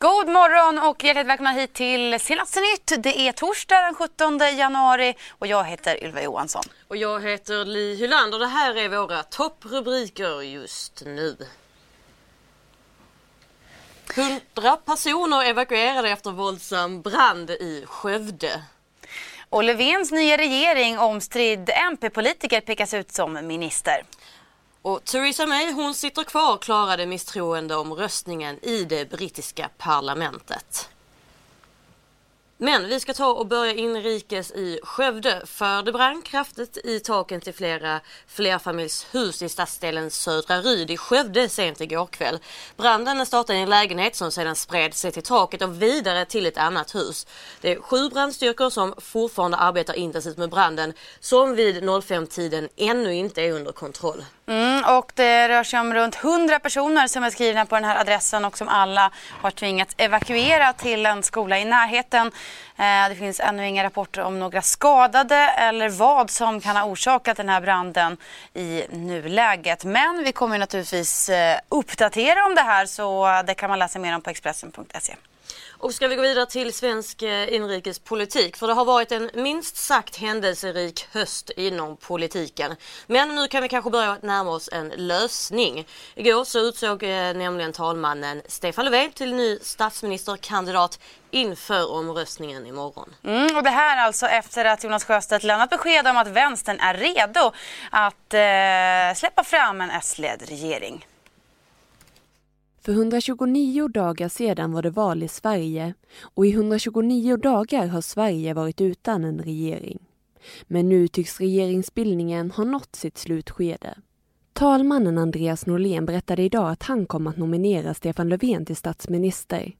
God morgon och hjärtligt välkomna hit till Senaste nytt. Det är torsdag den 17 januari och jag heter Ylva Johansson. Och jag heter Li Hylander. Det här är våra topprubriker just nu. 100 personer evakuerade efter våldsam brand i Skövde. Och Löfvens nya regering omstridd MP-politiker pekas ut som minister. Och Theresa May hon sitter kvar och klarade misstroendeomröstningen i det brittiska parlamentet. Men vi ska ta och börja inrikes i Skövde för det brann kraftigt i taken till flera flerfamiljshus i stadsdelen Södra Ryd i Skövde sent igår kväll. Branden startade i en lägenhet som sedan spred sig till taket och vidare till ett annat hus. Det är sju brandstyrkor som fortfarande arbetar intensivt med branden som vid 05-tiden ännu inte är under kontroll. Mm, och det rör sig om runt 100 personer som är skrivna på den här adressen och som alla har tvingats evakuera till en skola i närheten. Eh, det finns ännu inga rapporter om några skadade eller vad som kan ha orsakat den här branden i nuläget. Men vi kommer naturligtvis eh, uppdatera om det här så det kan man läsa mer om på Expressen.se. Och ska vi gå vidare till svensk eh, inrikespolitik för det har varit en minst sagt händelserik höst inom politiken. Men nu kan vi kanske börja närma oss en lösning. Igår så utsåg eh, nämligen talmannen Stefan Löfven till ny statsministerkandidat inför omröstningen imorgon. Mm, och det här alltså efter att Jonas Sjöstedt lämnat besked om att vänstern är redo att eh, släppa fram en S-ledd regering. För 129 dagar sedan var det val i Sverige och i 129 dagar har Sverige varit utan en regering. Men nu tycks regeringsbildningen ha nått sitt slutskede. Talmannen Andreas Norlén berättade idag att han kommer att nominera Stefan Löfven till statsminister.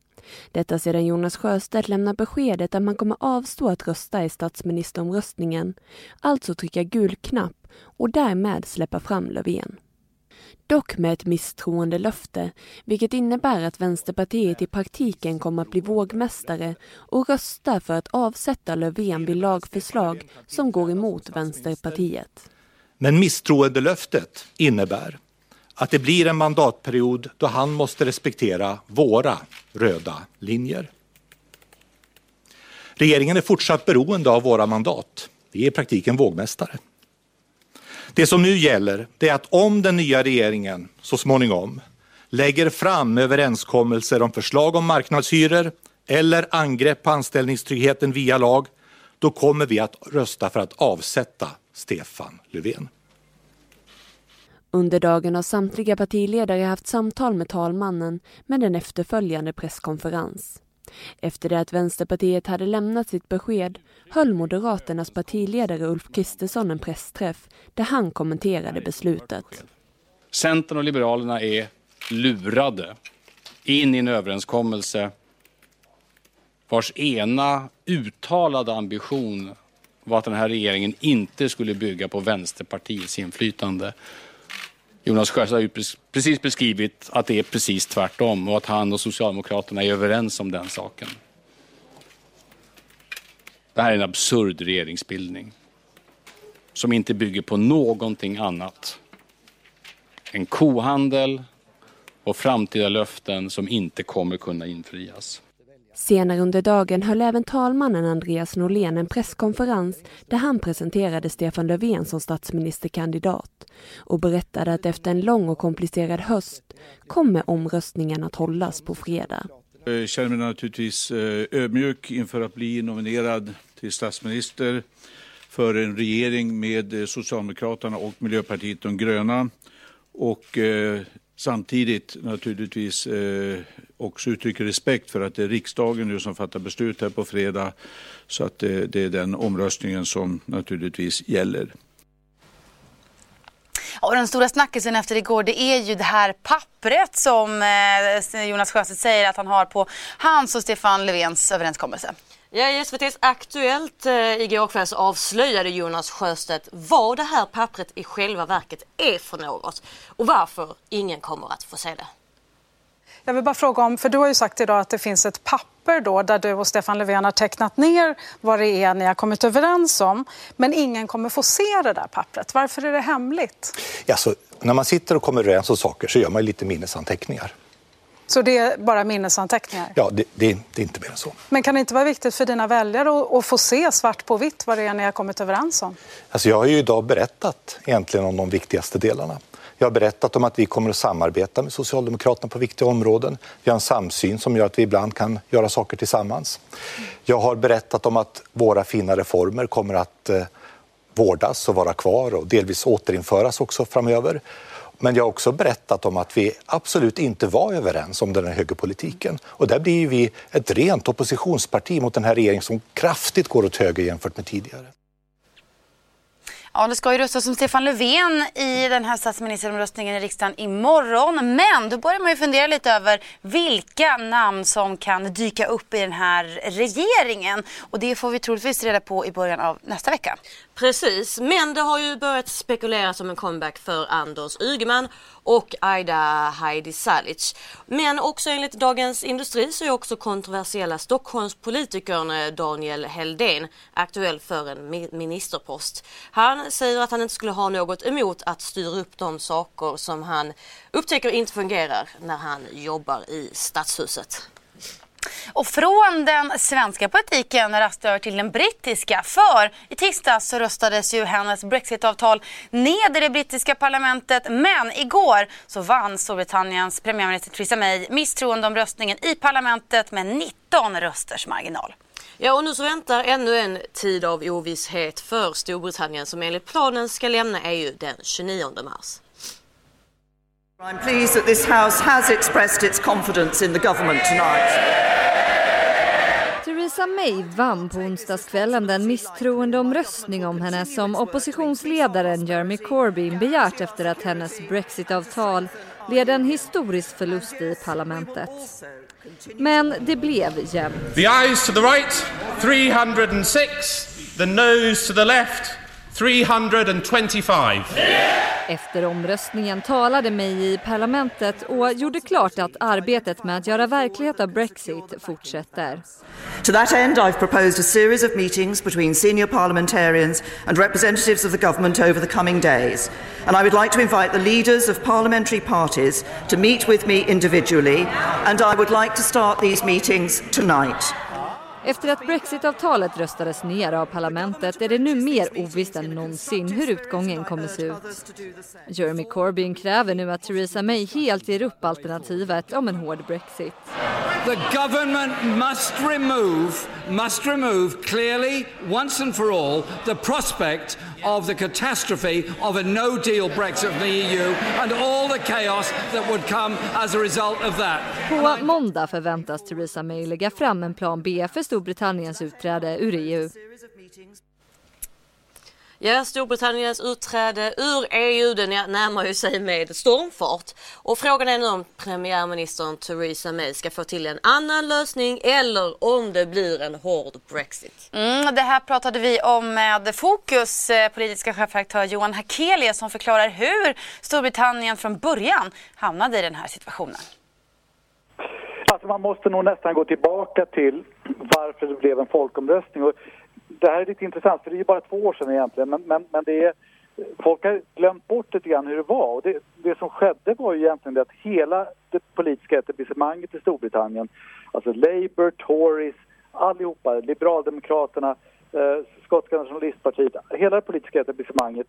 Detta sedan Jonas Sjöstedt lämnat beskedet att man kommer avstå att rösta i statsministeromröstningen, alltså trycka gul knapp och därmed släppa fram Löfven. Dock med ett misstroendelöfte, vilket innebär att Vänsterpartiet i praktiken kommer att bli vågmästare och rösta för att avsätta Löfven vid lagförslag som går emot Vänsterpartiet. Men misstroendelöftet innebär att det blir en mandatperiod då han måste respektera våra röda linjer. Regeringen är fortsatt beroende av våra mandat. Vi är i praktiken vågmästare. Det som nu gäller är att om den nya regeringen så småningom lägger fram överenskommelser om förslag om marknadshyror eller angrepp på anställningstryggheten via lag, då kommer vi att rösta för att avsätta Stefan Löfven. Under dagen har samtliga partiledare haft samtal med talmannen med en efterföljande presskonferens. Efter det att Vänsterpartiet hade lämnat sitt besked höll Moderaternas partiledare Ulf Kristersson en pressträff där han kommenterade beslutet. Centern och Liberalerna är lurade in i en överenskommelse vars ena uttalade ambition var att den här regeringen inte skulle bygga på Vänsterpartiets inflytande. Jonas Sjöstedt har ju precis beskrivit att det är precis tvärtom och att han och Socialdemokraterna är överens om den saken. Det här är en absurd regeringsbildning som inte bygger på någonting annat än kohandel och framtida löften som inte kommer kunna infrias. Senare under dagen höll även talmannen Andreas Norlén en presskonferens där han presenterade Stefan Löfven som statsministerkandidat och berättade att efter en lång och komplicerad höst kommer omröstningen att hållas på fredag. Jag känner mig naturligtvis eh, ödmjuk inför att bli nominerad till statsminister för en regering med eh, Socialdemokraterna och Miljöpartiet de gröna. Och eh, samtidigt naturligtvis eh, också uttrycker respekt för att det är riksdagen nu som fattar beslut här på fredag. Så att det, det är den omröstningen som naturligtvis gäller. Och den stora snackisen efter igår det är ju det här pappret som eh, Jonas Sjöstedt säger att han har på hans och Stefan Löfvens överenskommelse. Ja, i SVTs Aktuellt eh, igår kväll så avslöjade Jonas Sjöstedt vad det här pappret i själva verket är för något och varför ingen kommer att få se det. Jag vill bara fråga om, för du har ju sagt idag att det finns ett papper då där du och Stefan Löfven har tecknat ner vad det är ni har kommit överens om. Men ingen kommer få se det där pappret. Varför är det hemligt? Ja, så när man sitter och kommer överens om saker så gör man lite minnesanteckningar. Så det är bara minnesanteckningar? Ja, det, det, det är inte mer än så. Men kan det inte vara viktigt för dina väljare att, att, få se svart på vitt vad det är ni har kommit överens om? Alltså jag har ju idag berättat egentligen om de viktigaste delarna. Jag har berättat om att vi kommer att samarbeta med Socialdemokraterna på viktiga områden. Vi har en samsyn som gör att vi ibland kan göra saker tillsammans. Jag har berättat om att våra fina reformer kommer att eh, vårdas och vara kvar och delvis återinföras också framöver. Men jag har också berättat om att vi absolut inte var överens om den här högerpolitiken. Och där blir vi ett rent oppositionsparti mot den här regeringen som kraftigt går åt höger jämfört med tidigare. Ja, det ska ju röstas som Stefan Löfven i den här statsministeromröstningen i riksdagen imorgon. Men då börjar man ju fundera lite över vilka namn som kan dyka upp i den här regeringen. Och det får vi troligtvis reda på i början av nästa vecka. Precis, men det har ju börjat spekuleras om en comeback för Anders Ygeman och Aida Heidi Salic. Men också enligt Dagens Industri så är också kontroversiella Stockholmspolitikern eh, Daniel Heldén aktuell för en ministerpost. Han säger att han inte skulle ha något emot att styra upp de saker som han upptäcker inte fungerar när han jobbar i Stadshuset. Och från den svenska politiken raskt över till den brittiska. För i tisdags så röstades ju hennes brexitavtal ned i det brittiska parlamentet. Men igår så vann Storbritanniens premiärminister Theresa May misstroendeomröstningen i parlamentet med 19 rösters marginal. Ja, och nu så väntar ännu en tid av ovisshet för Storbritannien som enligt planen ska lämna EU den 29 mars. I'm pleased that this House has expressed its confidence in the government tonight. Theresa May vann på onsdagskvällen den misstroendeomröstning om henne som oppositionsledaren Jeremy Corbyn begärt efter att hennes brexitavtal led en historisk förlust i parlamentet. Men det blev jämnt. The eyes to the right, 306. The nose to the left, 325. Efter omröstningen talade May i parlamentet och gjorde klart att arbetet med att göra verklighet av Brexit fortsätter. To that end I've proposed a series of meetings between senior parliamentarians and representatives of the government over the coming days. And I would like to invite the leaders of parliamentary parties to meet with me individually and I would like to start these meetings tonight. Efter att brexitavtalet röstades ner av parlamentet är det nu mer ovisst än någonsin hur utgången kommer se ut. Jeremy Corbyn kräver nu att Theresa May helt ger upp alternativet om en hård brexit. The government must remove, must remove clearly, once and for all, the prospect of the catastrophe of a no deal Brexit from the EU and all the chaos that would come as a result of that. På måndag förväntas Theresa May lägga fram en plan B för Storbritanniens utträde ur EU. Ja, Storbritanniens utträde ur EU det närmar ju sig med stormfart. Och frågan är nu om premiärministern Theresa May ska få till en annan lösning eller om det blir en hård Brexit. Mm, det här pratade vi om med Fokus eh, politiska chefredaktör Johan Hakeli som förklarar hur Storbritannien från början hamnade i den här situationen. Alltså man måste nog nästan gå tillbaka till varför det blev en folkomröstning. Och det här är lite intressant, för det är ju bara två år sedan egentligen, men, men, men det är, folk har glömt bort lite grann hur det var. Och det, det som skedde var ju egentligen det att hela det politiska etablissemanget i Storbritannien, alltså Labour, Tories, allihopa, Liberaldemokraterna, eh, Skotska nationalistpartiet, hela det politiska etablissemanget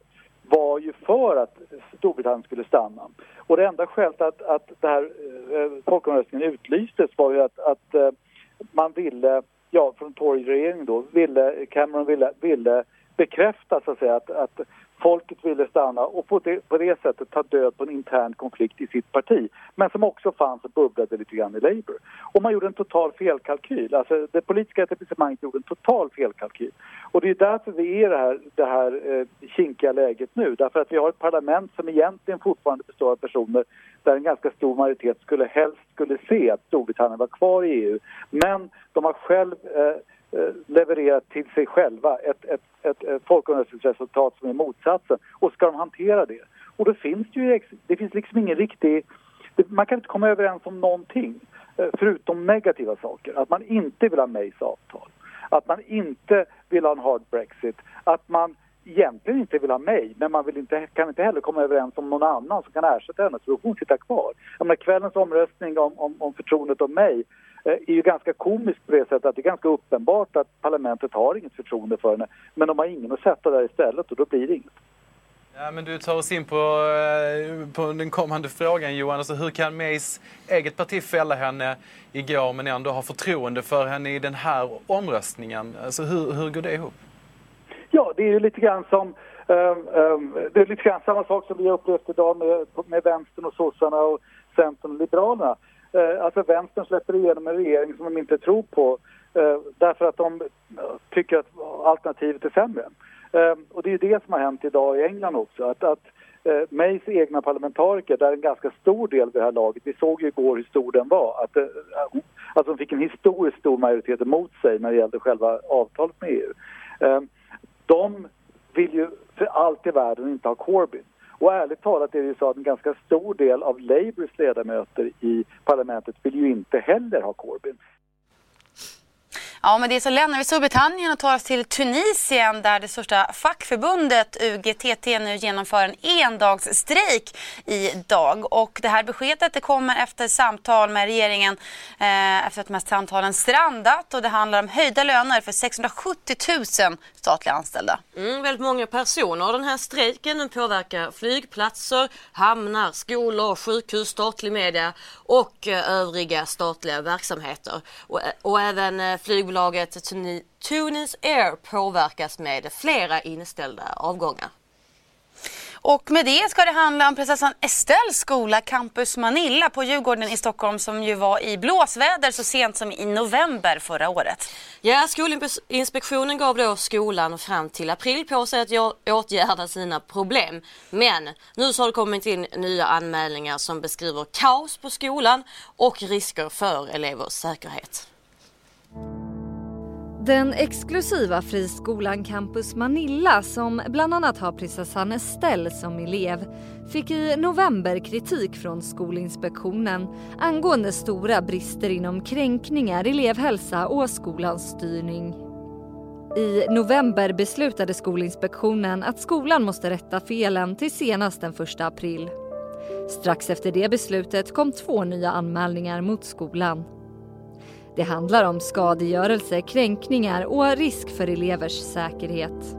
var ju för att Storbritannien skulle stanna. Och det enda skälet att, att det här eh, folkomröstningen utlystes var ju att, att eh, man ville ja, från Tory-regeringen då, ville, Cameron ville, ville bekräfta så att säga att, att folket ville stanna och på det, på det sättet ta död på en intern konflikt i sitt parti. Men som också fanns och bubblade lite grann i Labour. Och man gjorde en total felkalkyl. Alltså det politiska etablissemanget gjorde en total felkalkyl. Och det är därför vi är i det här, det här eh, kinkiga läget nu. Därför att vi har ett parlament som egentligen fortfarande består av personer där en ganska stor majoritet skulle helst skulle se att Storbritannien var kvar i EU. Men de har själv eh, Eh, levererat till sig själva ett, ett, ett, ett folkomröstningsresultat som är motsatsen. Och ska de hantera det? Och då finns det ju det finns liksom ingen riktig... Man kan inte komma överens om någonting eh, förutom negativa saker. Att man inte vill ha Mays avtal. Att man inte vill ha en hard Brexit. Att man egentligen inte vill ha mig, men man vill inte, kan inte heller komma överens om någon annan som kan ersätta henne, så hon sitter kvar. Jag menar, kvällens omröstning om, om, om förtroendet om mig är ju ganska komiskt på det sättet att det är ganska uppenbart att parlamentet har inget förtroende för henne. Men de har ingen att sätta där istället och då blir det inget. Ja, men du tar oss in på, eh, på den kommande frågan Johan. Alltså, hur kan Mays eget parti fälla henne igår men ändå ha förtroende för henne i den här omröstningen? Alltså, hur, hur går det ihop? Ja, det är ju lite grann som um, det är lite grann samma sak som vi har upplevt idag med, med vänstern och sossarna och Centern och Liberalerna. Eh, alltså vänstern släpper igenom en regering som de inte tror på eh, därför att de eh, tycker att alternativet är sämre. Och det är det som har hänt idag i England också. Att, att Mays egna parlamentariker, där en ganska stor del vid det här laget, vi såg ju igår hur stor den var, att, att de fick en historiskt stor majoritet emot sig när det gällde själva avtalet med EU. De vill ju för allt i världen inte ha Corbyn. Och ärligt talat är det ju så att en ganska stor del av Labours ledamöter i parlamentet vill ju inte heller ha Corbyn. Ja, men det så lämnar vi Storbritannien och tar oss till Tunisien där det största fackförbundet UGTT nu genomför en endagsstrejk idag. Och det här beskedet det kommer efter samtal med regeringen eh, efter att de här samtalen strandat och det handlar om höjda löner för 670 000 statliga anställda. Mm, väldigt många personer. Den här strejken den påverkar flygplatser, hamnar, skolor, sjukhus, statlig media och eh, övriga statliga verksamheter. Och, eh, och även eh, flygbolaget Tunis Air påverkas med flera inställda avgångar. Och med det ska det handla om prinsessan Estelles skola Campus Manilla på Djurgården i Stockholm som ju var i blåsväder så sent som i november förra året. Ja, Skolinspektionen gav då skolan fram till april på sig att åtgärda sina problem. Men nu så har det kommit in nya anmälningar som beskriver kaos på skolan och risker för elevers säkerhet. Den exklusiva friskolan Campus Manilla som bland annat har prinsessan Estelle som elev fick i november kritik från Skolinspektionen angående stora brister inom kränkningar, elevhälsa och skolans styrning. I november beslutade Skolinspektionen att skolan måste rätta felen till senast den 1 april. Strax efter det beslutet kom två nya anmälningar mot skolan. Det handlar om skadegörelse, kränkningar och risk för elevers säkerhet.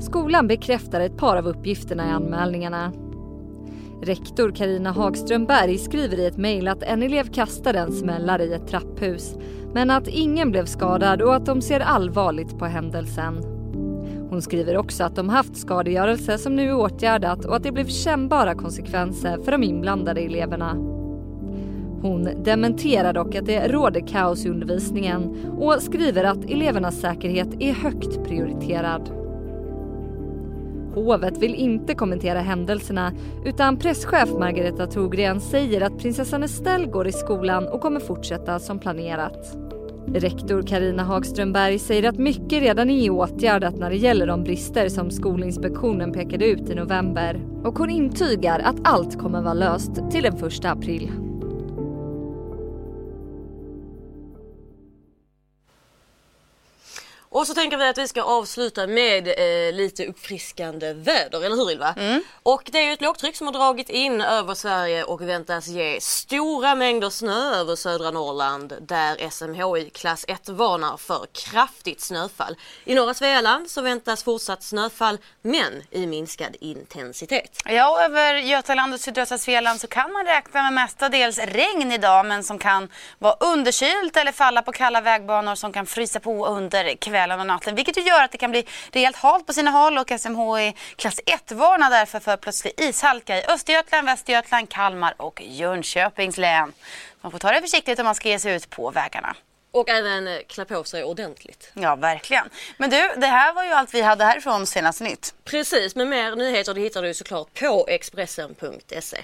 Skolan bekräftar ett par av uppgifterna i anmälningarna. Rektor Karina Hagström Berg skriver i ett mejl att en elev kastade en smällare i ett trapphus men att ingen blev skadad och att de ser allvarligt på händelsen. Hon skriver också att de haft skadegörelse som nu är åtgärdat och att det blev kännbara konsekvenser för de inblandade eleverna. Hon dementerar dock att det råder kaos i undervisningen och skriver att elevernas säkerhet är högt prioriterad. Hovet vill inte kommentera händelserna utan presschef Margareta Thorgren säger att prinsessan Estelle går i skolan och kommer fortsätta som planerat. Rektor Karina Hagström Berg säger att mycket redan är åtgärdat när det gäller de brister som Skolinspektionen pekade ut i november och hon intygar att allt kommer vara löst till den 1 april. Och så tänker vi att vi ska avsluta med eh, lite uppfriskande väder, eller hur Ylva? Mm. Och det är ju ett lågtryck som har dragit in över Sverige och väntas ge stora mängder snö över södra Norrland där SMHI klass 1 varnar för kraftigt snöfall. I norra Svealand så väntas fortsatt snöfall men i minskad intensitet. Ja, över Götaland och sydöstra Svealand så kan man räkna med mestadels regn idag men som kan vara underkylt eller falla på kalla vägbanor som kan frysa på under kvällen och natten. Vilket ju gör att det kan bli rejält halt på sina håll och SMHI klass 1 varnar därför för plötslig ishalka i Östergötland, Västergötland, Kalmar och Jönköpings län. Man får ta det försiktigt om man ska ge sig ut på vägarna. Och även eh, klä på sig ordentligt. Ja, verkligen. Men du, det här var ju allt vi hade härifrån senaste nytt. Precis, men mer nyheter det hittar du såklart på Expressen.se.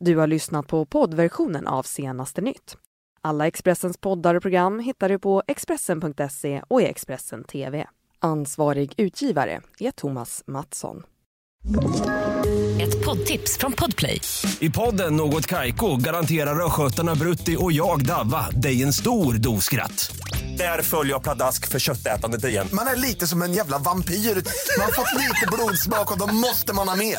Du har lyssnat på poddversionen av Senaste nytt. Alla Expressens poddar och program hittar du på Expressen.se och i Expressen TV. Ansvarig utgivare är Thomas Mattsson. Ett poddtips från Podplay. I podden Något Kaiko garanterar östgötarna Brutti och jag, Davva, dig en stor dos skratt. Där följer jag pladask för köttätandet igen. Man är lite som en jävla vampyr. Man har fått lite blodsmak och då måste man ha mer.